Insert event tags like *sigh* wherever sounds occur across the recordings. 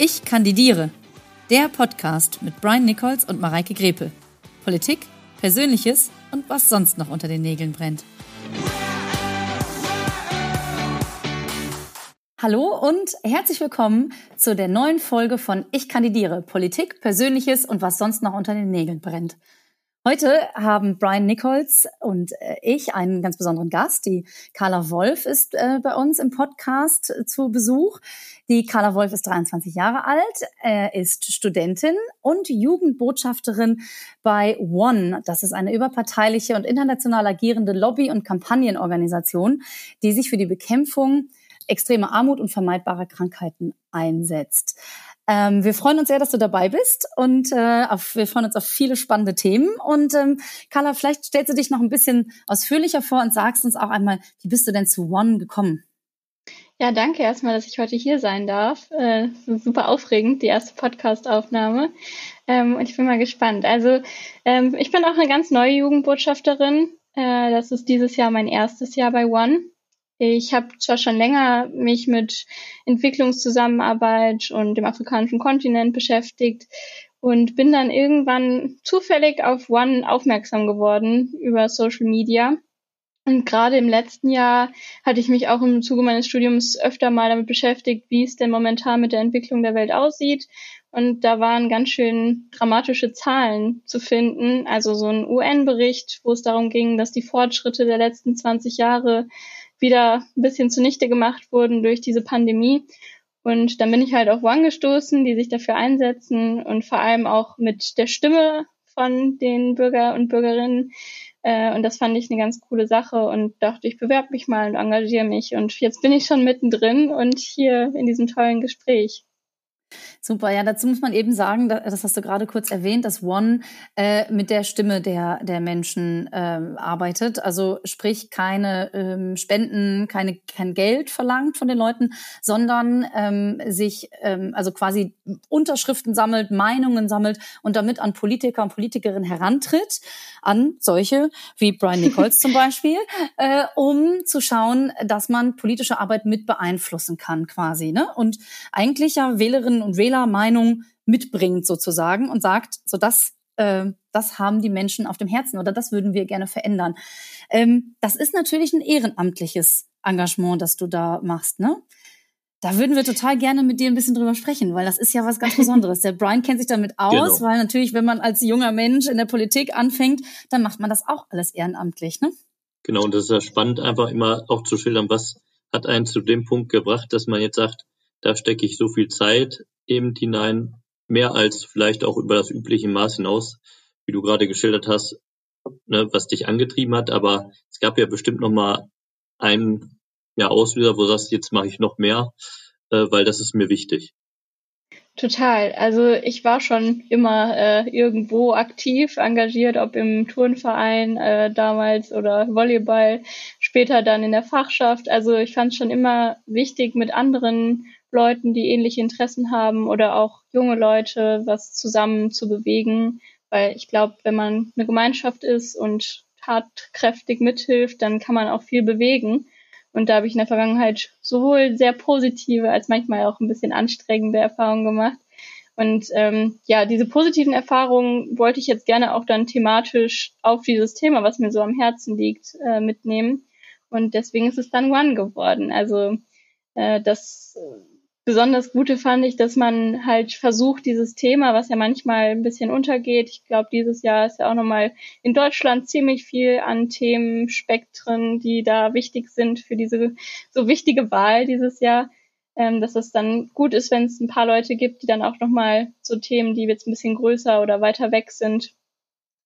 Ich kandidiere. Der Podcast mit Brian Nichols und Mareike Grepe. Politik, Persönliches und was sonst noch unter den Nägeln brennt. Hallo und herzlich willkommen zu der neuen Folge von Ich kandidiere. Politik, Persönliches und was sonst noch unter den Nägeln brennt. Heute haben Brian Nichols und äh, ich einen ganz besonderen Gast. Die Carla Wolf ist äh, bei uns im Podcast zu Besuch. Die Carla Wolf ist 23 Jahre alt, ist Studentin und Jugendbotschafterin bei One. Das ist eine überparteiliche und international agierende Lobby- und Kampagnenorganisation, die sich für die Bekämpfung extremer Armut und vermeidbarer Krankheiten einsetzt. Ähm, wir freuen uns sehr, dass du dabei bist und äh, auf, wir freuen uns auf viele spannende Themen. Und ähm, Carla, vielleicht stellst du dich noch ein bisschen ausführlicher vor und sagst uns auch einmal, wie bist du denn zu One gekommen? Ja, danke erstmal, dass ich heute hier sein darf. Äh, super aufregend, die erste Podcast-Aufnahme. Ähm, und ich bin mal gespannt. Also ähm, ich bin auch eine ganz neue Jugendbotschafterin. Äh, das ist dieses Jahr mein erstes Jahr bei One. Ich habe zwar schon länger mich mit Entwicklungszusammenarbeit und dem afrikanischen Kontinent beschäftigt und bin dann irgendwann zufällig auf One aufmerksam geworden über Social Media. Und gerade im letzten Jahr hatte ich mich auch im Zuge meines Studiums öfter mal damit beschäftigt, wie es denn momentan mit der Entwicklung der Welt aussieht. Und da waren ganz schön dramatische Zahlen zu finden. Also so ein UN-Bericht, wo es darum ging, dass die Fortschritte der letzten 20 Jahre wieder ein bisschen zunichte gemacht wurden durch diese Pandemie. Und dann bin ich halt auf One gestoßen, die sich dafür einsetzen und vor allem auch mit der Stimme von den Bürger und Bürgerinnen. Äh, und das fand ich eine ganz coole Sache und dachte, ich bewerbe mich mal und engagiere mich. Und jetzt bin ich schon mittendrin und hier in diesem tollen Gespräch. Super, ja, dazu muss man eben sagen, das hast du gerade kurz erwähnt, dass One äh, mit der Stimme der, der Menschen ähm, arbeitet. Also sprich keine ähm, Spenden, keine, kein Geld verlangt von den Leuten, sondern ähm, sich ähm, also quasi Unterschriften sammelt, Meinungen sammelt und damit an Politiker und Politikerinnen herantritt, an solche wie Brian Nichols zum *laughs* Beispiel, äh, um zu schauen, dass man politische Arbeit mit beeinflussen kann quasi. Ne? Und eigentlich ja Wählerinnen und Wähler Meinung mitbringt sozusagen und sagt, so das, äh, das haben die Menschen auf dem Herzen oder das würden wir gerne verändern. Ähm, das ist natürlich ein ehrenamtliches Engagement, das du da machst, ne? Da würden wir total gerne mit dir ein bisschen drüber sprechen, weil das ist ja was ganz *laughs* Besonderes. Der Brian kennt sich damit aus, genau. weil natürlich, wenn man als junger Mensch in der Politik anfängt, dann macht man das auch alles ehrenamtlich, ne? Genau, und das ist ja spannend, einfach immer auch zu schildern, was hat einen zu dem Punkt gebracht, dass man jetzt sagt, da stecke ich so viel Zeit eben hinein, mehr als vielleicht auch über das übliche Maß hinaus, wie du gerade geschildert hast, ne, was dich angetrieben hat. Aber es gab ja bestimmt noch mal einen ja, Auslöser, wo du sagst, jetzt mache ich noch mehr, äh, weil das ist mir wichtig. Total. Also ich war schon immer äh, irgendwo aktiv, engagiert, ob im Turnverein äh, damals oder Volleyball, später dann in der Fachschaft. Also ich fand es schon immer wichtig, mit anderen Leuten, die ähnliche Interessen haben oder auch junge Leute, was zusammen zu bewegen. Weil ich glaube, wenn man eine Gemeinschaft ist und tatkräftig mithilft, dann kann man auch viel bewegen. Und da habe ich in der Vergangenheit sowohl sehr positive als manchmal auch ein bisschen anstrengende Erfahrungen gemacht. Und ähm, ja, diese positiven Erfahrungen wollte ich jetzt gerne auch dann thematisch auf dieses Thema, was mir so am Herzen liegt, äh, mitnehmen. Und deswegen ist es dann One geworden. Also äh, das besonders Gute fand ich, dass man halt versucht, dieses Thema, was ja manchmal ein bisschen untergeht, ich glaube, dieses Jahr ist ja auch nochmal in Deutschland ziemlich viel an Themenspektren, die da wichtig sind für diese so wichtige Wahl dieses Jahr, ähm, dass es dann gut ist, wenn es ein paar Leute gibt, die dann auch nochmal so Themen, die jetzt ein bisschen größer oder weiter weg sind,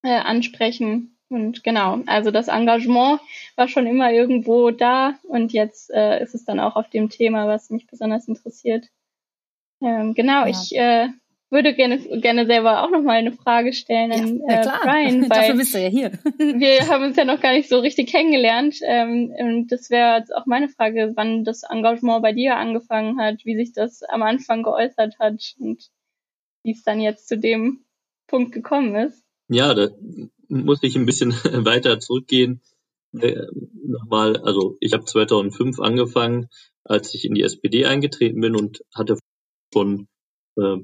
äh, ansprechen und genau, also das Engagement war schon immer irgendwo da und jetzt äh, ist es dann auch auf dem Thema, was mich besonders interessiert. Ähm, genau, ja. ich äh, würde gerne gerne selber auch noch mal eine Frage stellen an ja, äh, Brian, *laughs* weil dafür bist du ja hier. *laughs* wir haben uns ja noch gar nicht so richtig kennengelernt. Ähm, und das wäre jetzt auch meine Frage, wann das Engagement bei dir angefangen hat, wie sich das am Anfang geäußert hat und wie es dann jetzt zu dem Punkt gekommen ist. Ja, da muss ich ein bisschen *laughs* weiter zurückgehen. Äh, nochmal, also ich habe 2005 angefangen, als ich in die SPD eingetreten bin und hatte schon äh,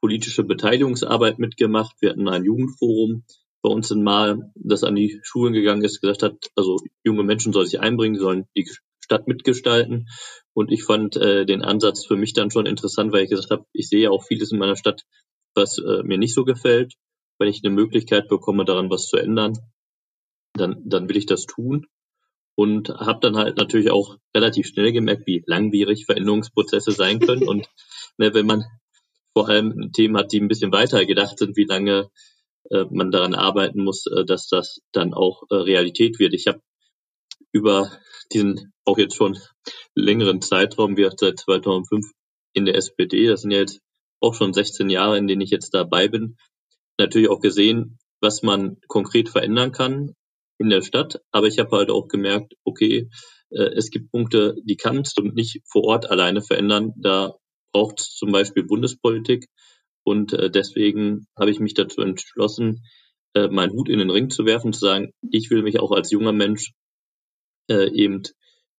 politische Beteiligungsarbeit mitgemacht. Wir hatten ein Jugendforum bei uns in Mal, das an die Schulen gegangen ist, gesagt hat, also junge Menschen sollen sich einbringen, sollen die Stadt mitgestalten. Und ich fand äh, den Ansatz für mich dann schon interessant, weil ich gesagt habe, ich sehe auch vieles in meiner Stadt, was äh, mir nicht so gefällt. Wenn ich eine Möglichkeit bekomme, daran was zu ändern, dann, dann will ich das tun. Und habe dann halt natürlich auch relativ schnell gemerkt, wie langwierig Veränderungsprozesse sein können. *laughs* Und ne, wenn man vor allem Themen hat, die ein bisschen weiter gedacht sind, wie lange äh, man daran arbeiten muss, äh, dass das dann auch äh, Realität wird. Ich habe über diesen auch jetzt schon längeren Zeitraum, wie seit 2005 in der SPD, das sind ja jetzt auch schon 16 Jahre, in denen ich jetzt dabei bin, natürlich auch gesehen, was man konkret verändern kann in der Stadt. Aber ich habe halt auch gemerkt, okay, es gibt Punkte, die kannst du nicht vor Ort alleine verändern. Da braucht es zum Beispiel Bundespolitik. Und äh, deswegen habe ich mich dazu entschlossen, äh, meinen Hut in den Ring zu werfen, zu sagen, ich will mich auch als junger Mensch äh, eben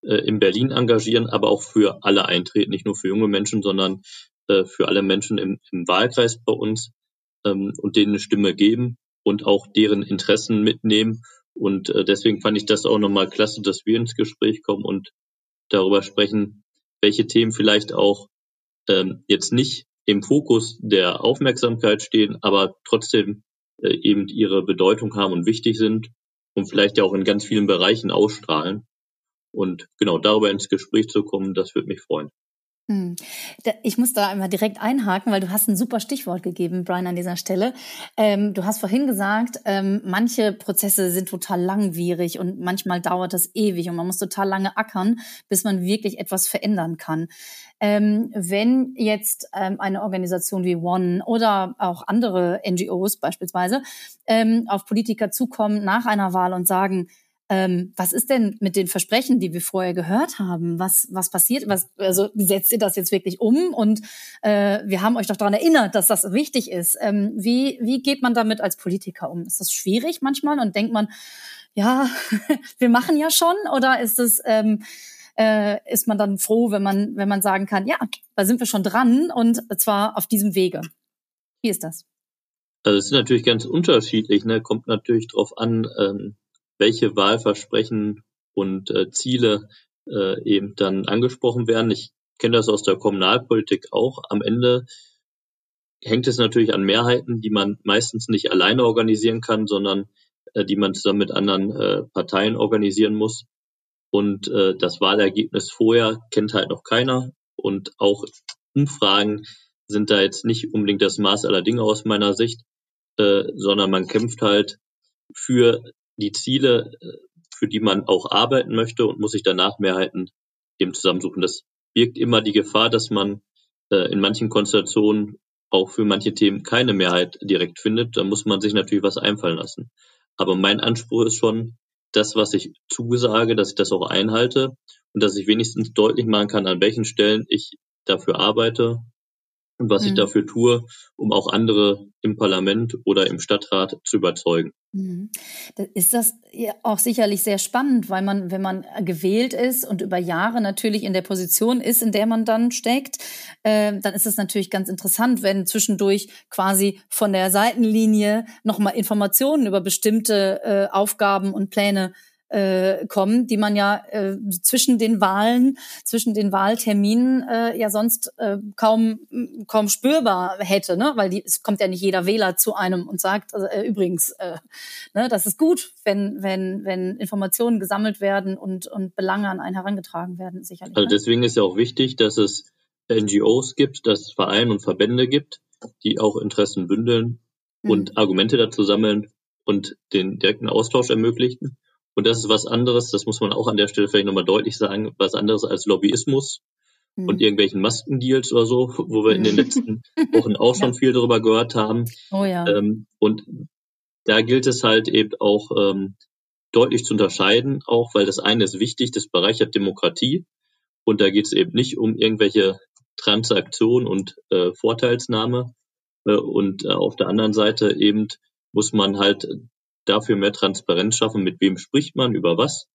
äh, in Berlin engagieren, aber auch für alle eintreten, nicht nur für junge Menschen, sondern äh, für alle Menschen im, im Wahlkreis bei uns ähm, und denen eine Stimme geben und auch deren Interessen mitnehmen. Und äh, deswegen fand ich das auch nochmal klasse, dass wir ins Gespräch kommen und darüber sprechen, welche Themen vielleicht auch ähm, jetzt nicht im Fokus der Aufmerksamkeit stehen, aber trotzdem äh, eben ihre Bedeutung haben und wichtig sind und vielleicht ja auch in ganz vielen Bereichen ausstrahlen. Und genau darüber ins Gespräch zu kommen, das würde mich freuen. Hm. Ich muss da einmal direkt einhaken, weil du hast ein super Stichwort gegeben, Brian, an dieser Stelle. Ähm, du hast vorhin gesagt, ähm, manche Prozesse sind total langwierig und manchmal dauert das ewig und man muss total lange ackern, bis man wirklich etwas verändern kann. Ähm, wenn jetzt ähm, eine Organisation wie One oder auch andere NGOs beispielsweise ähm, auf Politiker zukommen nach einer Wahl und sagen, ähm, was ist denn mit den Versprechen, die wir vorher gehört haben? Was, was passiert? Was, also setzt ihr das jetzt wirklich um? Und äh, wir haben euch doch daran erinnert, dass das wichtig ist. Ähm, wie, wie geht man damit als Politiker um? Ist das schwierig manchmal und denkt man, ja, *laughs* wir machen ja schon? Oder ist es ähm, äh, ist man dann froh, wenn man wenn man sagen kann, ja, da sind wir schon dran und zwar auf diesem Wege. Wie ist das? Also es ist natürlich ganz unterschiedlich. Ne? Kommt natürlich drauf an. Ähm welche Wahlversprechen und äh, Ziele äh, eben dann angesprochen werden. Ich kenne das aus der Kommunalpolitik auch. Am Ende hängt es natürlich an Mehrheiten, die man meistens nicht alleine organisieren kann, sondern äh, die man zusammen mit anderen äh, Parteien organisieren muss. Und äh, das Wahlergebnis vorher kennt halt noch keiner. Und auch Umfragen sind da jetzt nicht unbedingt das Maß aller Dinge aus meiner Sicht, äh, sondern man kämpft halt für die Ziele, äh, für die man auch arbeiten möchte und muss sich danach Mehrheiten eben zusammensuchen. Das birgt immer die Gefahr, dass man äh, in manchen Konstellationen auch für manche Themen keine Mehrheit direkt findet. Da muss man sich natürlich was einfallen lassen. Aber mein Anspruch ist schon, das, was ich zugesage, dass ich das auch einhalte und dass ich wenigstens deutlich machen kann, an welchen Stellen ich dafür arbeite und was mhm. ich dafür tue, um auch andere im Parlament oder im Stadtrat zu überzeugen. Mhm. Ist das auch sicherlich sehr spannend, weil man, wenn man gewählt ist und über Jahre natürlich in der Position ist, in der man dann steckt, äh, dann ist es natürlich ganz interessant, wenn zwischendurch quasi von der Seitenlinie nochmal Informationen über bestimmte äh, Aufgaben und Pläne äh, kommen, die man ja äh, zwischen den Wahlen, zwischen den Wahlterminen äh, ja sonst äh, kaum kaum spürbar hätte, ne? Weil die, es kommt ja nicht jeder Wähler zu einem und sagt also, äh, übrigens, äh, ne, das ist gut, wenn wenn wenn Informationen gesammelt werden und und Belange an einen herangetragen werden, sicherlich. Also ne? deswegen ist ja auch wichtig, dass es NGOs gibt, dass es Vereine und Verbände gibt, die auch Interessen bündeln hm. und Argumente dazu sammeln und den direkten Austausch ermöglichen. Und das ist was anderes, das muss man auch an der Stelle vielleicht nochmal deutlich sagen, was anderes als Lobbyismus mhm. und irgendwelchen Maskendeals oder so, wo wir in den letzten *laughs* Wochen auch schon ja. viel darüber gehört haben. Oh ja. Ähm, und da gilt es halt eben auch ähm, deutlich zu unterscheiden, auch weil das eine ist wichtig, das bereichert Demokratie. Und da geht es eben nicht um irgendwelche Transaktion und äh, Vorteilsnahme. Äh, und äh, auf der anderen Seite eben muss man halt dafür mehr Transparenz schaffen, mit wem spricht man, über was.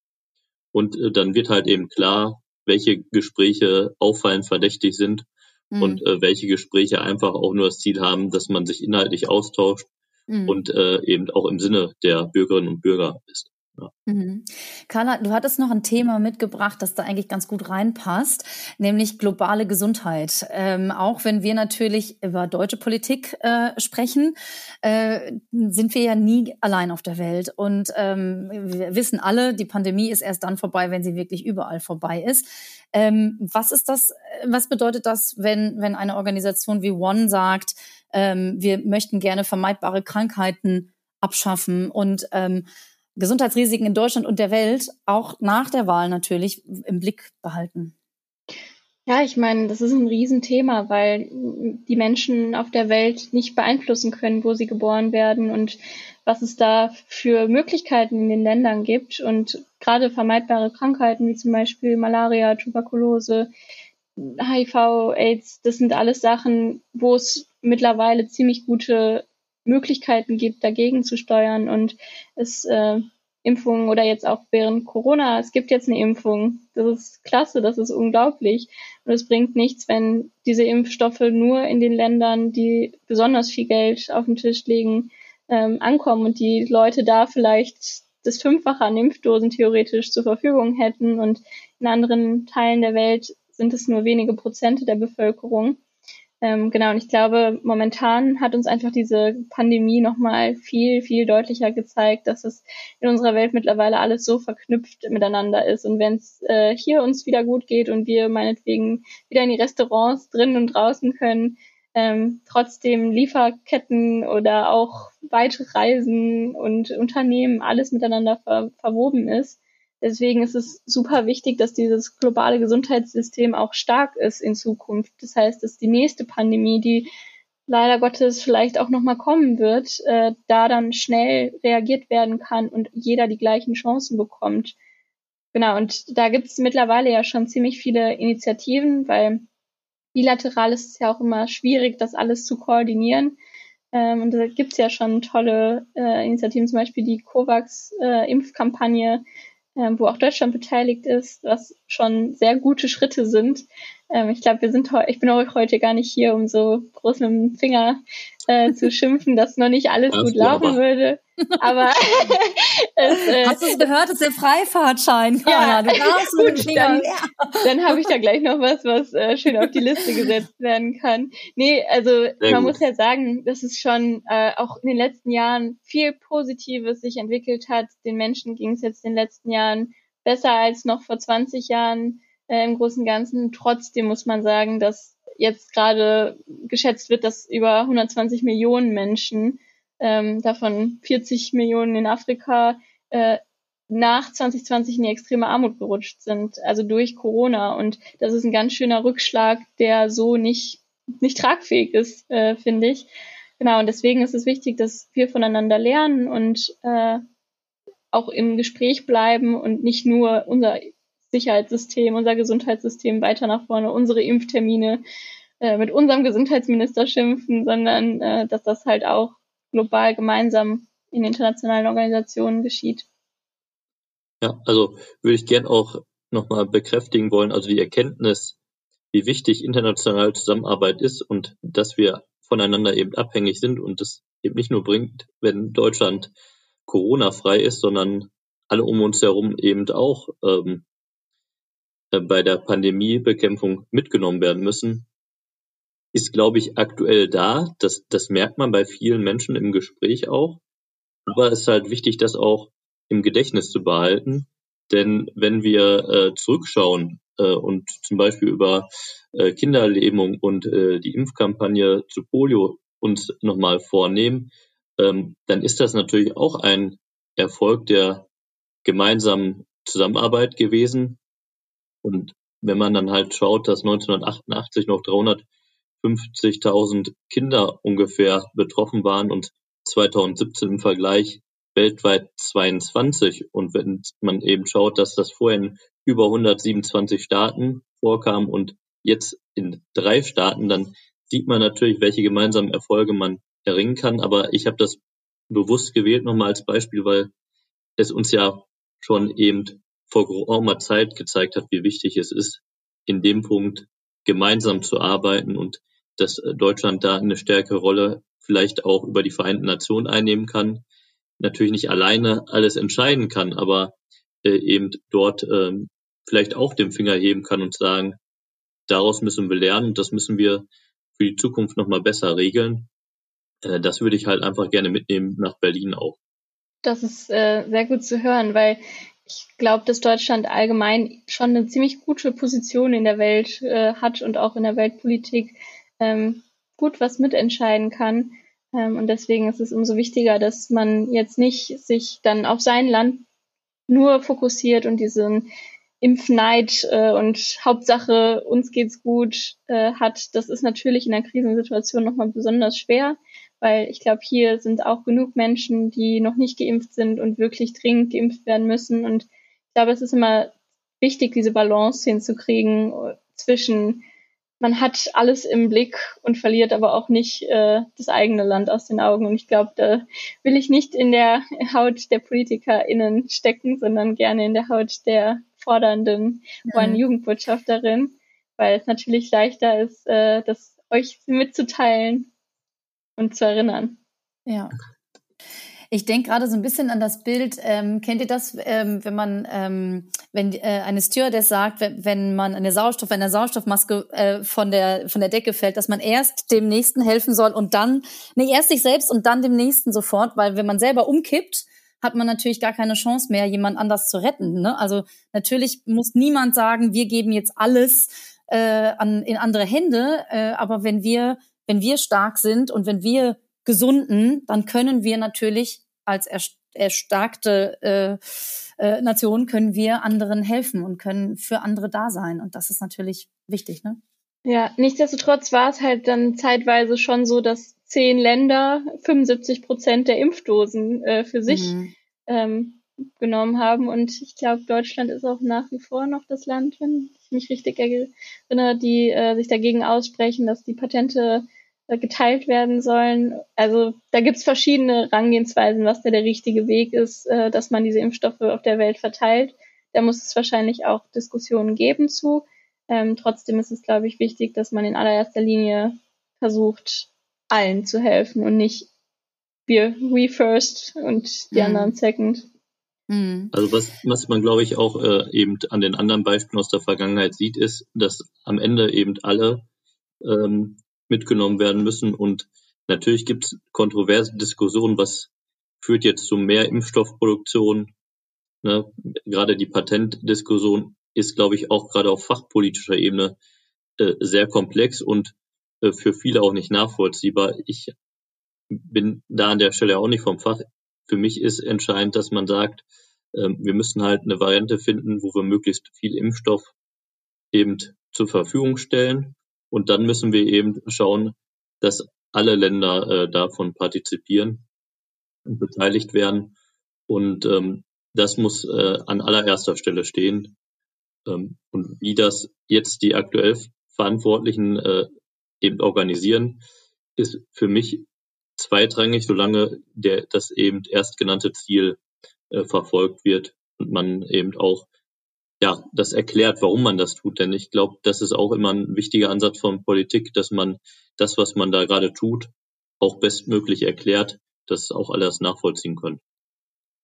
Und äh, dann wird halt eben klar, welche Gespräche auffallend verdächtig sind mhm. und äh, welche Gespräche einfach auch nur das Ziel haben, dass man sich inhaltlich austauscht mhm. und äh, eben auch im Sinne der Bürgerinnen und Bürger ist. Ja. Mhm. Carla, du hattest noch ein Thema mitgebracht, das da eigentlich ganz gut reinpasst, nämlich globale Gesundheit. Ähm, auch wenn wir natürlich über deutsche Politik äh, sprechen, äh, sind wir ja nie allein auf der Welt. Und ähm, wir wissen alle, die Pandemie ist erst dann vorbei, wenn sie wirklich überall vorbei ist. Ähm, was ist das, was bedeutet das, wenn, wenn eine Organisation wie One sagt, ähm, wir möchten gerne vermeidbare Krankheiten abschaffen und ähm, Gesundheitsrisiken in Deutschland und der Welt auch nach der Wahl natürlich im Blick behalten? Ja, ich meine, das ist ein Riesenthema, weil die Menschen auf der Welt nicht beeinflussen können, wo sie geboren werden und was es da für Möglichkeiten in den Ländern gibt. Und gerade vermeidbare Krankheiten wie zum Beispiel Malaria, Tuberkulose, HIV, AIDS, das sind alles Sachen, wo es mittlerweile ziemlich gute Möglichkeiten gibt, dagegen zu steuern und es äh, Impfungen oder jetzt auch während Corona, es gibt jetzt eine Impfung. Das ist klasse, das ist unglaublich. Und es bringt nichts, wenn diese Impfstoffe nur in den Ländern, die besonders viel Geld auf den Tisch legen, ähm, ankommen und die Leute da vielleicht das Fünffache an Impfdosen theoretisch zur Verfügung hätten und in anderen Teilen der Welt sind es nur wenige Prozente der Bevölkerung. Ähm, genau, und ich glaube, momentan hat uns einfach diese Pandemie nochmal viel, viel deutlicher gezeigt, dass es in unserer Welt mittlerweile alles so verknüpft miteinander ist. Und wenn es äh, hier uns wieder gut geht und wir meinetwegen wieder in die Restaurants drinnen und draußen können, ähm, trotzdem Lieferketten oder auch weite Reisen und Unternehmen alles miteinander ver verwoben ist, Deswegen ist es super wichtig, dass dieses globale Gesundheitssystem auch stark ist in Zukunft. Das heißt, dass die nächste Pandemie, die leider Gottes vielleicht auch nochmal kommen wird, äh, da dann schnell reagiert werden kann und jeder die gleichen Chancen bekommt. Genau, und da gibt es mittlerweile ja schon ziemlich viele Initiativen, weil bilateral ist es ja auch immer schwierig, das alles zu koordinieren. Ähm, und da gibt es ja schon tolle äh, Initiativen, zum Beispiel die COVAX-Impfkampagne, äh, ähm, wo auch Deutschland beteiligt ist, was schon sehr gute Schritte sind. Ähm, ich glaube, wir sind ich bin auch heute gar nicht hier, um so groß mit dem Finger äh, zu *laughs* schimpfen, dass noch nicht alles das gut laufen würde. Aber *laughs* *laughs* es, äh, hast du es gehört? Das ist der Freifahrtschein. Ja, du darfst gut, mit dann, dann habe ich da gleich noch was, was äh, schön auf die Liste gesetzt werden kann. Nee, also Sehr man gut. muss ja sagen, dass es schon äh, auch in den letzten Jahren viel Positives sich entwickelt hat. Den Menschen ging es jetzt in den letzten Jahren besser als noch vor 20 Jahren äh, im Großen und Ganzen. Trotzdem muss man sagen, dass jetzt gerade geschätzt wird, dass über 120 Millionen Menschen ähm, davon 40 Millionen in Afrika, äh, nach 2020 in die extreme Armut gerutscht sind, also durch Corona. Und das ist ein ganz schöner Rückschlag, der so nicht, nicht tragfähig ist, äh, finde ich. Genau, und deswegen ist es wichtig, dass wir voneinander lernen und äh, auch im Gespräch bleiben und nicht nur unser Sicherheitssystem, unser Gesundheitssystem weiter nach vorne, unsere Impftermine äh, mit unserem Gesundheitsminister schimpfen, sondern äh, dass das halt auch global gemeinsam in internationalen Organisationen geschieht. Ja, also würde ich gern auch nochmal bekräftigen wollen, also die Erkenntnis, wie wichtig internationale Zusammenarbeit ist und dass wir voneinander eben abhängig sind und das eben nicht nur bringt, wenn Deutschland Corona-frei ist, sondern alle um uns herum eben auch ähm, äh, bei der Pandemiebekämpfung mitgenommen werden müssen ist, glaube ich, aktuell da. Das, das merkt man bei vielen Menschen im Gespräch auch. Aber es ist halt wichtig, das auch im Gedächtnis zu behalten. Denn wenn wir äh, zurückschauen äh, und zum Beispiel über äh, Kinderlähmung und äh, die Impfkampagne zu Polio uns nochmal vornehmen, ähm, dann ist das natürlich auch ein Erfolg der gemeinsamen Zusammenarbeit gewesen. Und wenn man dann halt schaut, dass 1988 noch 300 50.000 Kinder ungefähr betroffen waren und 2017 im Vergleich weltweit 22. Und wenn man eben schaut, dass das vorher in über 127 Staaten vorkam und jetzt in drei Staaten, dann sieht man natürlich, welche gemeinsamen Erfolge man erringen kann. Aber ich habe das bewusst gewählt nochmal als Beispiel, weil es uns ja schon eben vor geraumer Zeit gezeigt hat, wie wichtig es ist, in dem Punkt gemeinsam zu arbeiten und dass Deutschland da eine stärkere Rolle vielleicht auch über die Vereinten Nationen einnehmen kann. Natürlich nicht alleine alles entscheiden kann, aber äh, eben dort ähm, vielleicht auch den Finger heben kann und sagen, daraus müssen wir lernen und das müssen wir für die Zukunft nochmal besser regeln. Äh, das würde ich halt einfach gerne mitnehmen nach Berlin auch. Das ist äh, sehr gut zu hören, weil ich glaube, dass Deutschland allgemein schon eine ziemlich gute Position in der Welt äh, hat und auch in der Weltpolitik ähm, gut was mitentscheiden kann. Ähm, und deswegen ist es umso wichtiger, dass man jetzt nicht sich dann auf sein Land nur fokussiert und diesen Impfneid äh, und Hauptsache uns geht's gut äh, hat. Das ist natürlich in einer Krisensituation nochmal besonders schwer, weil ich glaube, hier sind auch genug Menschen, die noch nicht geimpft sind und wirklich dringend geimpft werden müssen. Und ich glaube, es ist immer wichtig, diese Balance hinzukriegen zwischen man hat alles im Blick und verliert aber auch nicht äh, das eigene Land aus den Augen. Und ich glaube, da will ich nicht in der Haut der PolitikerInnen stecken, sondern gerne in der Haut der fordernden mhm. Jugendbotschafterin, weil es natürlich leichter ist, äh, das euch mitzuteilen und zu erinnern. Ja. Ich denke gerade so ein bisschen an das Bild, ähm, kennt ihr das, ähm, wenn man, ähm, wenn äh, eine Stewardess sagt, wenn, wenn man eine Sauerstoff, wenn eine Sauerstoffmaske äh, von der von der Decke fällt, dass man erst dem Nächsten helfen soll und dann, nee, erst sich selbst und dann dem Nächsten sofort, weil wenn man selber umkippt, hat man natürlich gar keine Chance mehr, jemand anders zu retten. Ne? Also natürlich muss niemand sagen, wir geben jetzt alles äh, an, in andere Hände, äh, aber wenn wir wenn wir stark sind und wenn wir gesunden, dann können wir natürlich als erstarkte äh, äh, Nation können wir anderen helfen und können für andere da sein. Und das ist natürlich wichtig, ne? Ja, nichtsdestotrotz war es halt dann zeitweise schon so, dass zehn Länder 75 Prozent der Impfdosen äh, für sich mhm. ähm, genommen haben. Und ich glaube, Deutschland ist auch nach wie vor noch das Land, wenn ich mich richtig erinnere, die äh, sich dagegen aussprechen, dass die Patente geteilt werden sollen. Also da gibt's verschiedene Rangehensweisen, was da der richtige Weg ist, äh, dass man diese Impfstoffe auf der Welt verteilt. Da muss es wahrscheinlich auch Diskussionen geben zu. Ähm, trotzdem ist es, glaube ich, wichtig, dass man in allererster Linie versucht, allen zu helfen und nicht wir, we first und die mhm. anderen second. Mhm. Also was, was man, glaube ich, auch äh, eben an den anderen Beispielen aus der Vergangenheit sieht, ist, dass am Ende eben alle ähm, mitgenommen werden müssen. Und natürlich gibt es kontroverse Diskussionen, was führt jetzt zu mehr Impfstoffproduktion. Ne? Gerade die Patentdiskussion ist, glaube ich, auch gerade auf fachpolitischer Ebene äh, sehr komplex und äh, für viele auch nicht nachvollziehbar. Ich bin da an der Stelle auch nicht vom Fach. Für mich ist entscheidend, dass man sagt, äh, wir müssen halt eine Variante finden, wo wir möglichst viel Impfstoff eben zur Verfügung stellen und dann müssen wir eben schauen, dass alle Länder äh, davon partizipieren und beteiligt werden. Und ähm, das muss äh, an allererster Stelle stehen. Ähm, und wie das jetzt die aktuell Verantwortlichen äh, eben organisieren, ist für mich zweitrangig, solange der, das eben erst genannte Ziel äh, verfolgt wird und man eben auch ja, das erklärt, warum man das tut. Denn ich glaube, das ist auch immer ein wichtiger Ansatz von Politik, dass man das, was man da gerade tut, auch bestmöglich erklärt, dass auch alles nachvollziehen können.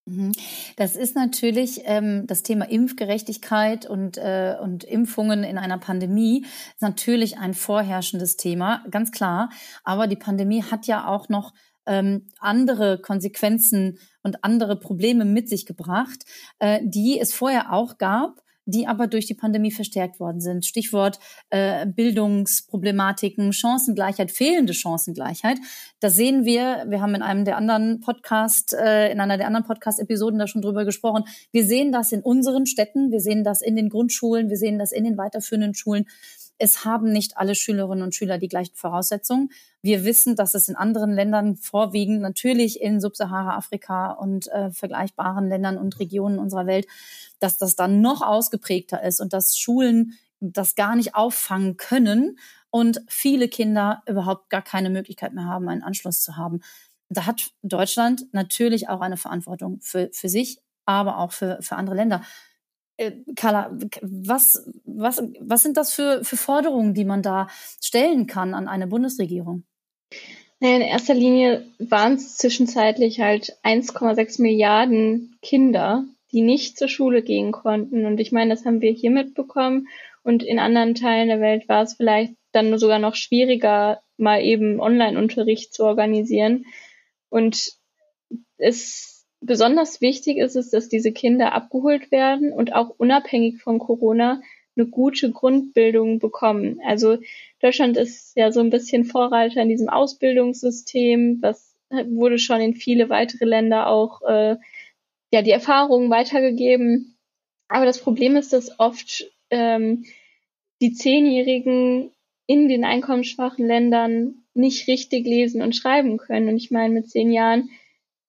Mhm. Das ist natürlich ähm, das Thema Impfgerechtigkeit und, äh, und Impfungen in einer Pandemie ist natürlich ein vorherrschendes Thema, ganz klar. Aber die Pandemie hat ja auch noch ähm, andere Konsequenzen und andere Probleme mit sich gebracht, äh, die es vorher auch gab die aber durch die Pandemie verstärkt worden sind. Stichwort äh, Bildungsproblematiken, Chancengleichheit, fehlende Chancengleichheit. Da sehen wir, wir haben in einem der anderen Podcast, äh, in einer der anderen Podcast-Episoden da schon drüber gesprochen. Wir sehen das in unseren Städten, wir sehen das in den Grundschulen, wir sehen das in den weiterführenden Schulen. Es haben nicht alle Schülerinnen und Schüler die gleichen Voraussetzungen. Wir wissen, dass es in anderen Ländern vorwiegend, natürlich in Subsahara-Afrika und äh, vergleichbaren Ländern und Regionen unserer Welt, dass das dann noch ausgeprägter ist und dass Schulen das gar nicht auffangen können und viele Kinder überhaupt gar keine Möglichkeit mehr haben, einen Anschluss zu haben. Da hat Deutschland natürlich auch eine Verantwortung für, für sich, aber auch für, für andere Länder. Äh, Carla, was, was, was sind das für, für Forderungen, die man da stellen kann an eine Bundesregierung? Naja, in erster Linie waren es zwischenzeitlich halt 1,6 Milliarden Kinder, die nicht zur Schule gehen konnten. Und ich meine, das haben wir hier mitbekommen. Und in anderen Teilen der Welt war es vielleicht dann sogar noch schwieriger, mal eben Online-Unterricht zu organisieren. Und es besonders wichtig ist es, dass diese Kinder abgeholt werden und auch unabhängig von Corona eine gute Grundbildung bekommen. Also Deutschland ist ja so ein bisschen Vorreiter in diesem Ausbildungssystem, was wurde schon in viele weitere Länder auch äh, ja die Erfahrungen weitergegeben. Aber das Problem ist, dass oft ähm, die Zehnjährigen in den einkommensschwachen Ländern nicht richtig lesen und schreiben können. Und ich meine, mit zehn Jahren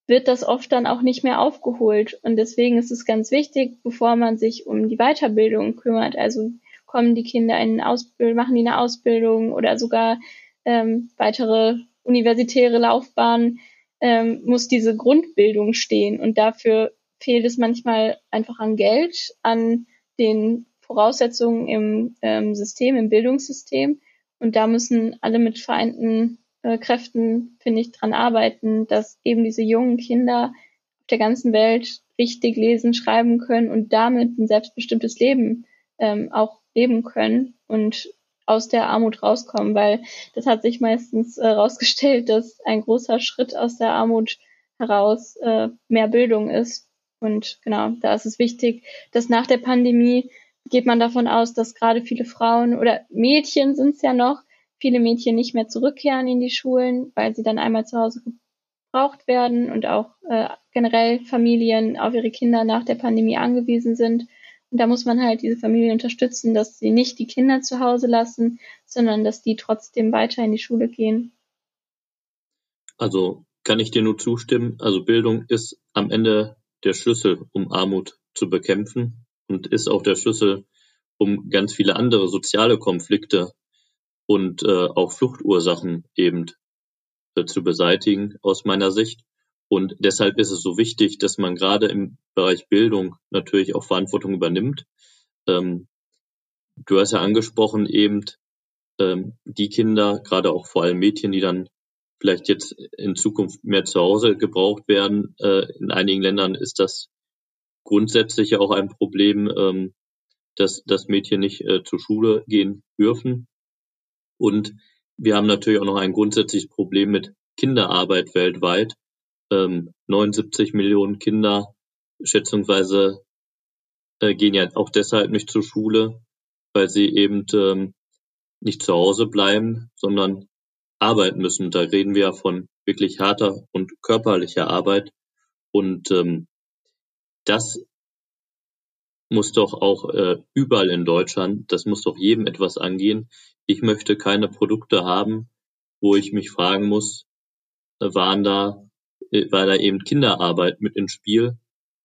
wird das oft dann auch nicht mehr aufgeholt. Und deswegen ist es ganz wichtig, bevor man sich um die Weiterbildung kümmert, also kommen die Kinder in Ausbildung, machen die eine Ausbildung oder sogar ähm, weitere universitäre Laufbahnen, ähm, muss diese Grundbildung stehen. Und dafür fehlt es manchmal einfach an Geld, an den Voraussetzungen im ähm, System, im Bildungssystem. Und da müssen alle mit vereinten äh, Kräften, finde ich, dran arbeiten, dass eben diese jungen Kinder auf der ganzen Welt richtig lesen, schreiben können und damit ein selbstbestimmtes Leben ähm, auch leben können und aus der Armut rauskommen, weil das hat sich meistens herausgestellt, äh, dass ein großer Schritt aus der Armut heraus äh, mehr Bildung ist. Und genau, da ist es wichtig, dass nach der Pandemie geht man davon aus, dass gerade viele Frauen oder Mädchen sind es ja noch, viele Mädchen nicht mehr zurückkehren in die Schulen, weil sie dann einmal zu Hause gebraucht werden und auch äh, generell Familien auf ihre Kinder nach der Pandemie angewiesen sind. Und da muss man halt diese Familien unterstützen, dass sie nicht die Kinder zu Hause lassen, sondern dass die trotzdem weiter in die Schule gehen. Also kann ich dir nur zustimmen. Also Bildung ist am Ende der Schlüssel, um Armut zu bekämpfen und ist auch der Schlüssel, um ganz viele andere soziale Konflikte und äh, auch Fluchtursachen eben äh, zu beseitigen aus meiner Sicht. Und deshalb ist es so wichtig, dass man gerade im Bereich Bildung natürlich auch Verantwortung übernimmt. Ähm, du hast ja angesprochen eben ähm, die Kinder, gerade auch vor allem Mädchen, die dann vielleicht jetzt in Zukunft mehr zu Hause gebraucht werden. Äh, in einigen Ländern ist das grundsätzlich auch ein Problem, ähm, dass, dass Mädchen nicht äh, zur Schule gehen dürfen. Und wir haben natürlich auch noch ein grundsätzliches Problem mit Kinderarbeit weltweit. Ähm, 79 Millionen Kinder schätzungsweise äh, gehen ja auch deshalb nicht zur Schule, weil sie eben ähm, nicht zu Hause bleiben, sondern arbeiten müssen. Da reden wir ja von wirklich harter und körperlicher Arbeit. Und ähm, das muss doch auch äh, überall in Deutschland, das muss doch jedem etwas angehen. Ich möchte keine Produkte haben, wo ich mich fragen muss, äh, waren da, äh, war da eben Kinderarbeit mit ins Spiel?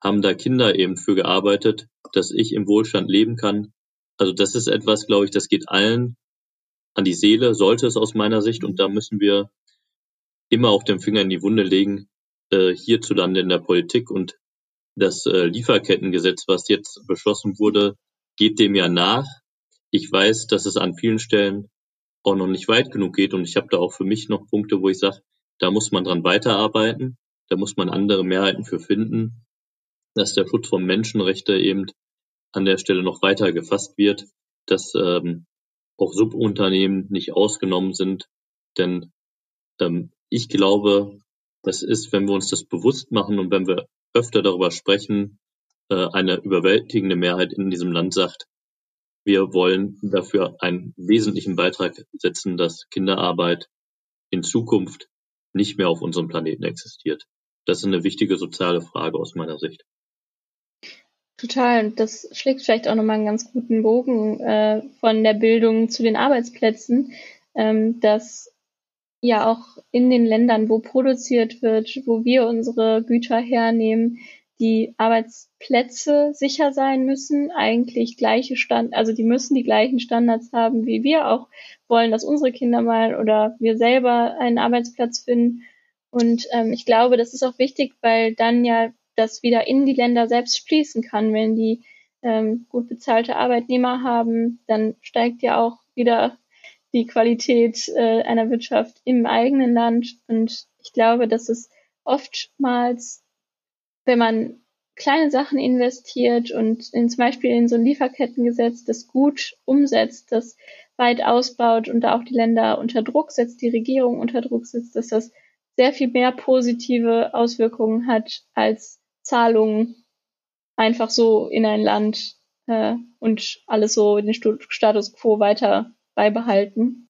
Haben da Kinder eben für gearbeitet, dass ich im Wohlstand leben kann? Also das ist etwas, glaube ich, das geht allen an die Seele, sollte es aus meiner Sicht. Und da müssen wir immer auch den Finger in die Wunde legen, äh, hierzulande in der Politik und das Lieferkettengesetz, was jetzt beschlossen wurde, geht dem ja nach. Ich weiß, dass es an vielen Stellen auch noch nicht weit genug geht und ich habe da auch für mich noch Punkte, wo ich sage, da muss man dran weiterarbeiten, da muss man andere Mehrheiten für finden, dass der Schutz von Menschenrechte eben an der Stelle noch weiter gefasst wird, dass ähm, auch Subunternehmen nicht ausgenommen sind, denn ähm, ich glaube, das ist, wenn wir uns das bewusst machen und wenn wir öfter darüber sprechen, äh, eine überwältigende Mehrheit in diesem Land sagt, wir wollen dafür einen wesentlichen Beitrag setzen, dass Kinderarbeit in Zukunft nicht mehr auf unserem Planeten existiert. Das ist eine wichtige soziale Frage aus meiner Sicht. Total. Das schlägt vielleicht auch nochmal einen ganz guten Bogen äh, von der Bildung zu den Arbeitsplätzen, ähm, dass ja auch in den Ländern, wo produziert wird, wo wir unsere Güter hernehmen, die Arbeitsplätze sicher sein müssen, eigentlich gleiche Stand, also die müssen die gleichen Standards haben, wie wir auch wollen, dass unsere Kinder mal oder wir selber einen Arbeitsplatz finden. Und ähm, ich glaube, das ist auch wichtig, weil dann ja das wieder in die Länder selbst fließen kann, wenn die ähm, gut bezahlte Arbeitnehmer haben, dann steigt ja auch wieder die Qualität äh, einer Wirtschaft im eigenen Land. Und ich glaube, dass es oftmals, wenn man kleine Sachen investiert und in, zum Beispiel in so ein Lieferkettengesetz das gut umsetzt, das weit ausbaut und da auch die Länder unter Druck setzt, die Regierung unter Druck setzt, dass das sehr viel mehr positive Auswirkungen hat als Zahlungen einfach so in ein Land äh, und alles so den Status quo weiter beibehalten.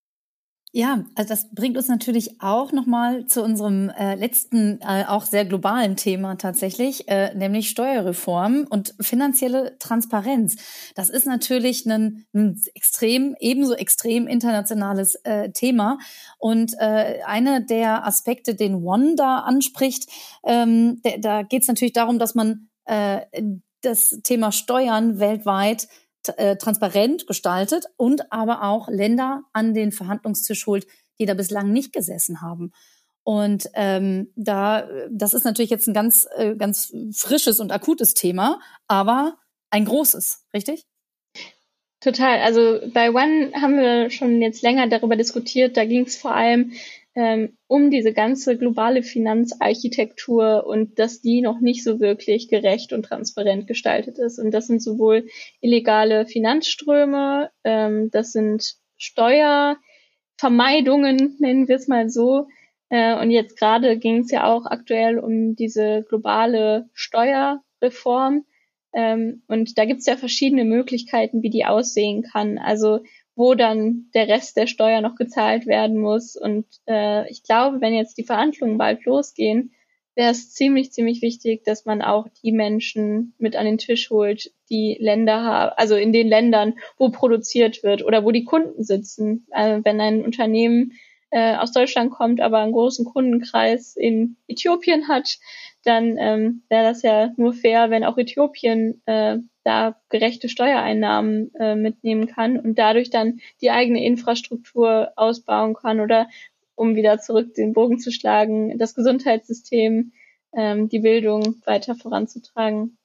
Ja, also das bringt uns natürlich auch nochmal zu unserem äh, letzten, äh, auch sehr globalen Thema tatsächlich, äh, nämlich Steuerreform und finanzielle Transparenz. Das ist natürlich ein, ein extrem, ebenso extrem internationales äh, Thema. Und äh, einer der Aspekte, den One da anspricht, ähm, da geht es natürlich darum, dass man äh, das Thema Steuern weltweit äh, transparent gestaltet und aber auch Länder an den Verhandlungstisch holt, die da bislang nicht gesessen haben. Und ähm, da, das ist natürlich jetzt ein ganz, äh, ganz frisches und akutes Thema, aber ein großes, richtig? Total. Also bei One haben wir schon jetzt länger darüber diskutiert. Da ging es vor allem ähm, um diese ganze globale Finanzarchitektur und dass die noch nicht so wirklich gerecht und transparent gestaltet ist. Und das sind sowohl illegale Finanzströme, ähm, das sind Steuervermeidungen, nennen wir es mal so. Äh, und jetzt gerade ging es ja auch aktuell um diese globale Steuerreform. Ähm, und da gibt es ja verschiedene Möglichkeiten, wie die aussehen kann. Also wo dann der Rest der Steuer noch gezahlt werden muss. Und äh, ich glaube, wenn jetzt die Verhandlungen bald losgehen, wäre es ziemlich, ziemlich wichtig, dass man auch die Menschen mit an den Tisch holt, die Länder haben, also in den Ländern, wo produziert wird oder wo die Kunden sitzen. Also wenn ein Unternehmen äh, aus Deutschland kommt, aber einen großen Kundenkreis in Äthiopien hat, dann ähm, wäre das ja nur fair, wenn auch Äthiopien äh, da gerechte Steuereinnahmen äh, mitnehmen kann und dadurch dann die eigene Infrastruktur ausbauen kann oder um wieder zurück den Bogen zu schlagen, das Gesundheitssystem, ähm, die Bildung weiter voranzutragen.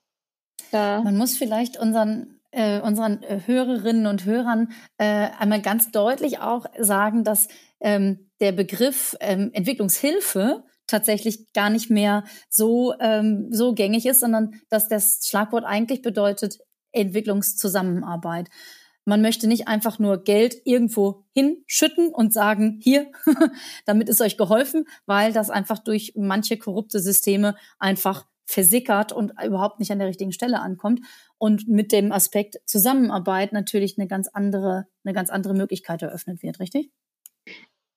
Da Man muss vielleicht unseren äh, unseren äh, Hörerinnen und Hörern äh, einmal ganz deutlich auch sagen, dass ähm, der Begriff ähm, Entwicklungshilfe tatsächlich gar nicht mehr so, ähm, so gängig ist, sondern dass das Schlagwort eigentlich bedeutet Entwicklungszusammenarbeit. Man möchte nicht einfach nur Geld irgendwo hinschütten und sagen, hier, *laughs* damit ist euch geholfen, weil das einfach durch manche korrupte Systeme einfach versickert und überhaupt nicht an der richtigen Stelle ankommt und mit dem Aspekt Zusammenarbeit natürlich eine ganz andere, eine ganz andere Möglichkeit eröffnet wird, richtig?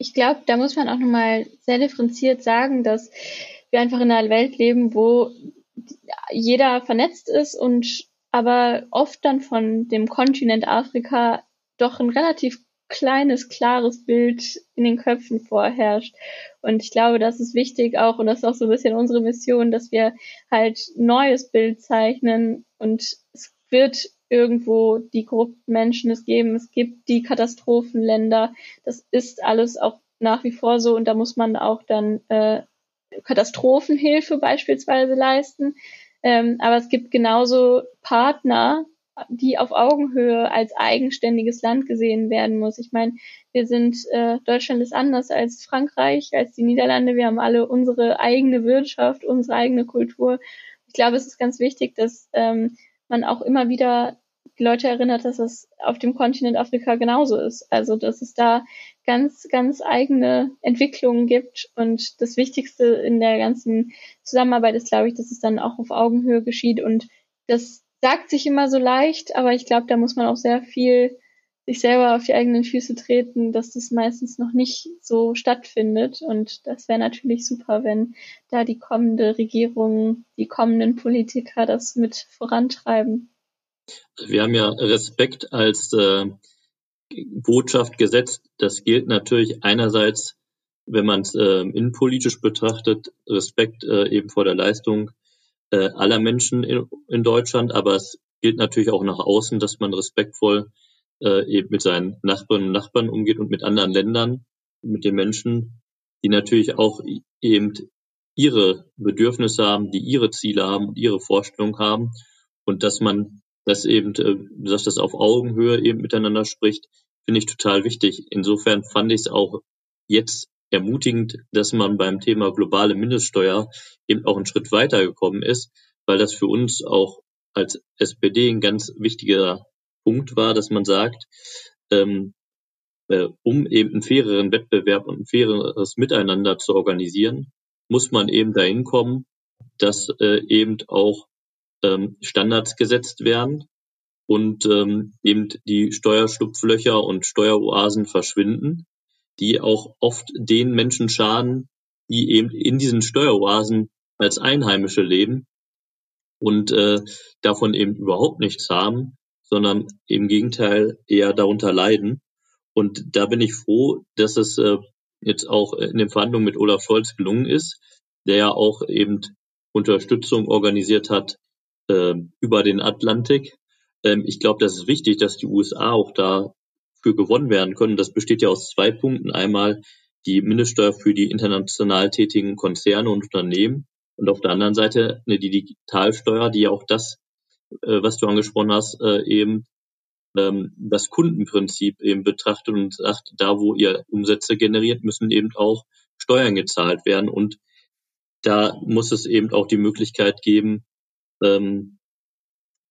ich glaube, da muss man auch nochmal sehr differenziert sagen, dass wir einfach in einer Welt leben, wo jeder vernetzt ist und aber oft dann von dem Kontinent Afrika doch ein relativ kleines, klares Bild in den Köpfen vorherrscht. Und ich glaube, das ist wichtig auch, und das ist auch so ein bisschen unsere Mission, dass wir halt neues Bild zeichnen und es wird irgendwo die korrupten Menschen es geben. Es gibt die Katastrophenländer. Das ist alles auch nach wie vor so und da muss man auch dann äh, Katastrophenhilfe beispielsweise leisten. Ähm, aber es gibt genauso Partner, die auf Augenhöhe als eigenständiges Land gesehen werden muss. Ich meine, wir sind, äh, Deutschland ist anders als Frankreich, als die Niederlande. Wir haben alle unsere eigene Wirtschaft, unsere eigene Kultur. Ich glaube, es ist ganz wichtig, dass ähm, man auch immer wieder die Leute erinnert, dass es auf dem Kontinent Afrika genauso ist. Also, dass es da ganz, ganz eigene Entwicklungen gibt. Und das Wichtigste in der ganzen Zusammenarbeit ist, glaube ich, dass es dann auch auf Augenhöhe geschieht. Und das sagt sich immer so leicht, aber ich glaube, da muss man auch sehr viel sich selber auf die eigenen Füße treten, dass das meistens noch nicht so stattfindet. Und das wäre natürlich super, wenn da die kommende Regierung, die kommenden Politiker das mit vorantreiben. Wir haben ja Respekt als äh, Botschaft gesetzt. Das gilt natürlich einerseits, wenn man es äh, innenpolitisch betrachtet, Respekt äh, eben vor der Leistung äh, aller Menschen in, in, Deutschland, aber es gilt natürlich auch nach außen, dass man respektvoll äh, eben mit seinen Nachbarn und Nachbarn umgeht und mit anderen Ländern, mit den Menschen, die natürlich auch eben ihre Bedürfnisse haben, die ihre Ziele haben und ihre Vorstellungen haben und dass man dass eben, äh, dass das auf Augenhöhe eben miteinander spricht, finde ich total wichtig. Insofern fand ich es auch jetzt ermutigend, dass man beim Thema globale Mindeststeuer eben auch einen Schritt weitergekommen ist, weil das für uns auch als SPD ein ganz wichtiger Punkt war, dass man sagt, ähm, äh, um eben einen faireren Wettbewerb und ein faireres Miteinander zu organisieren, muss man eben dahin kommen, dass äh, eben auch ähm, Standards gesetzt werden und ähm, eben die Steuerschlupflöcher und Steueroasen verschwinden, die auch oft den Menschen schaden, die eben in diesen Steueroasen als Einheimische leben und äh, davon eben überhaupt nichts haben, sondern im Gegenteil eher darunter leiden. Und da bin ich froh, dass es äh, jetzt auch in den Verhandlungen mit Olaf Scholz gelungen ist, der ja auch eben Unterstützung organisiert hat äh, über den Atlantik. Ähm, ich glaube, das ist wichtig, dass die USA auch dafür gewonnen werden können. Das besteht ja aus zwei Punkten. Einmal die Mindeststeuer für die international tätigen Konzerne und Unternehmen und auf der anderen Seite eine Digitalsteuer, die ja auch das, äh, was du angesprochen hast, äh, eben ähm, das Kundenprinzip eben betrachtet und sagt, da wo ihr Umsätze generiert, müssen eben auch Steuern gezahlt werden und da muss es eben auch die Möglichkeit geben, ähm,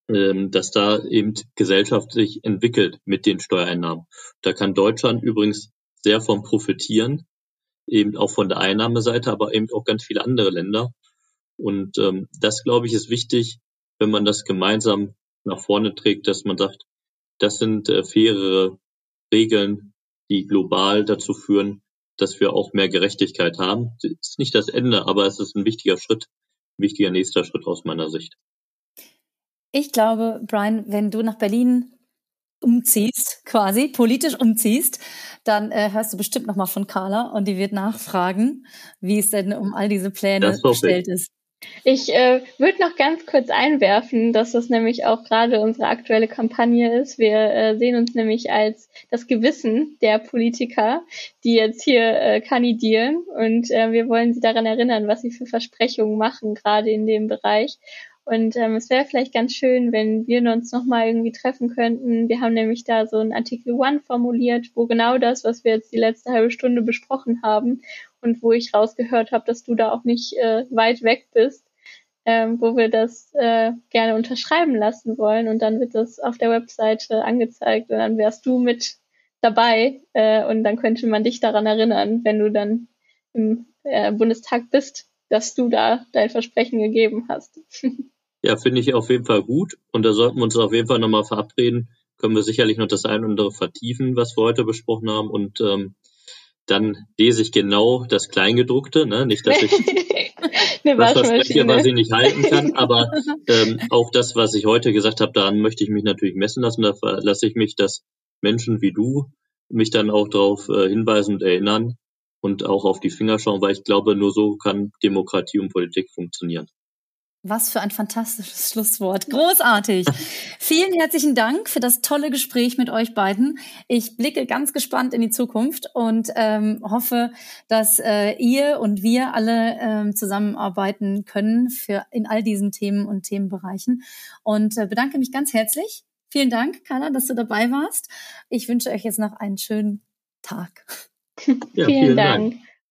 dass da eben Gesellschaft sich entwickelt mit den Steuereinnahmen. Da kann Deutschland übrigens sehr von profitieren, eben auch von der Einnahmeseite, aber eben auch ganz viele andere Länder. Und ähm, das, glaube ich, ist wichtig, wenn man das gemeinsam nach vorne trägt, dass man sagt, das sind äh, faire Regeln, die global dazu führen, dass wir auch mehr Gerechtigkeit haben. Das ist nicht das Ende, aber es ist ein wichtiger Schritt, ein wichtiger nächster Schritt aus meiner Sicht. Ich glaube, Brian, wenn du nach Berlin umziehst, quasi politisch umziehst, dann äh, hörst du bestimmt noch mal von Carla und die wird nachfragen, wie es denn um all diese Pläne bestellt ist. Ich äh, würde noch ganz kurz einwerfen, dass das nämlich auch gerade unsere aktuelle Kampagne ist. Wir äh, sehen uns nämlich als das Gewissen der Politiker, die jetzt hier äh, kandidieren. Und äh, wir wollen sie daran erinnern, was sie für Versprechungen machen, gerade in dem Bereich. Und ähm, es wäre vielleicht ganz schön, wenn wir uns nochmal irgendwie treffen könnten. Wir haben nämlich da so einen Artikel One formuliert, wo genau das, was wir jetzt die letzte halbe Stunde besprochen haben und wo ich rausgehört habe, dass du da auch nicht äh, weit weg bist, ähm, wo wir das äh, gerne unterschreiben lassen wollen. Und dann wird das auf der Webseite angezeigt und dann wärst du mit dabei äh, und dann könnte man dich daran erinnern, wenn du dann im äh, Bundestag bist, dass du da dein Versprechen gegeben hast. *laughs* Ja, finde ich auf jeden Fall gut. Und da sollten wir uns auf jeden Fall nochmal verabreden. Können wir sicherlich noch das ein oder andere vertiefen, was wir heute besprochen haben. Und ähm, dann lese ich genau das Kleingedruckte. Ne? Nicht, dass ich *laughs* was verspreche, was ich nicht halten kann. Aber *laughs* ähm, auch das, was ich heute gesagt habe, daran möchte ich mich natürlich messen lassen. Da lasse ich mich, dass Menschen wie du mich dann auch darauf äh, hinweisen und erinnern und auch auf die Finger schauen, weil ich glaube, nur so kann Demokratie und Politik funktionieren. Was für ein fantastisches Schlusswort. Großartig. Vielen herzlichen Dank für das tolle Gespräch mit euch beiden. Ich blicke ganz gespannt in die Zukunft und ähm, hoffe, dass äh, ihr und wir alle ähm, zusammenarbeiten können für in all diesen Themen und Themenbereichen. Und äh, bedanke mich ganz herzlich. Vielen Dank, Carla, dass du dabei warst. Ich wünsche euch jetzt noch einen schönen Tag. Ja, vielen, vielen Dank. Dank.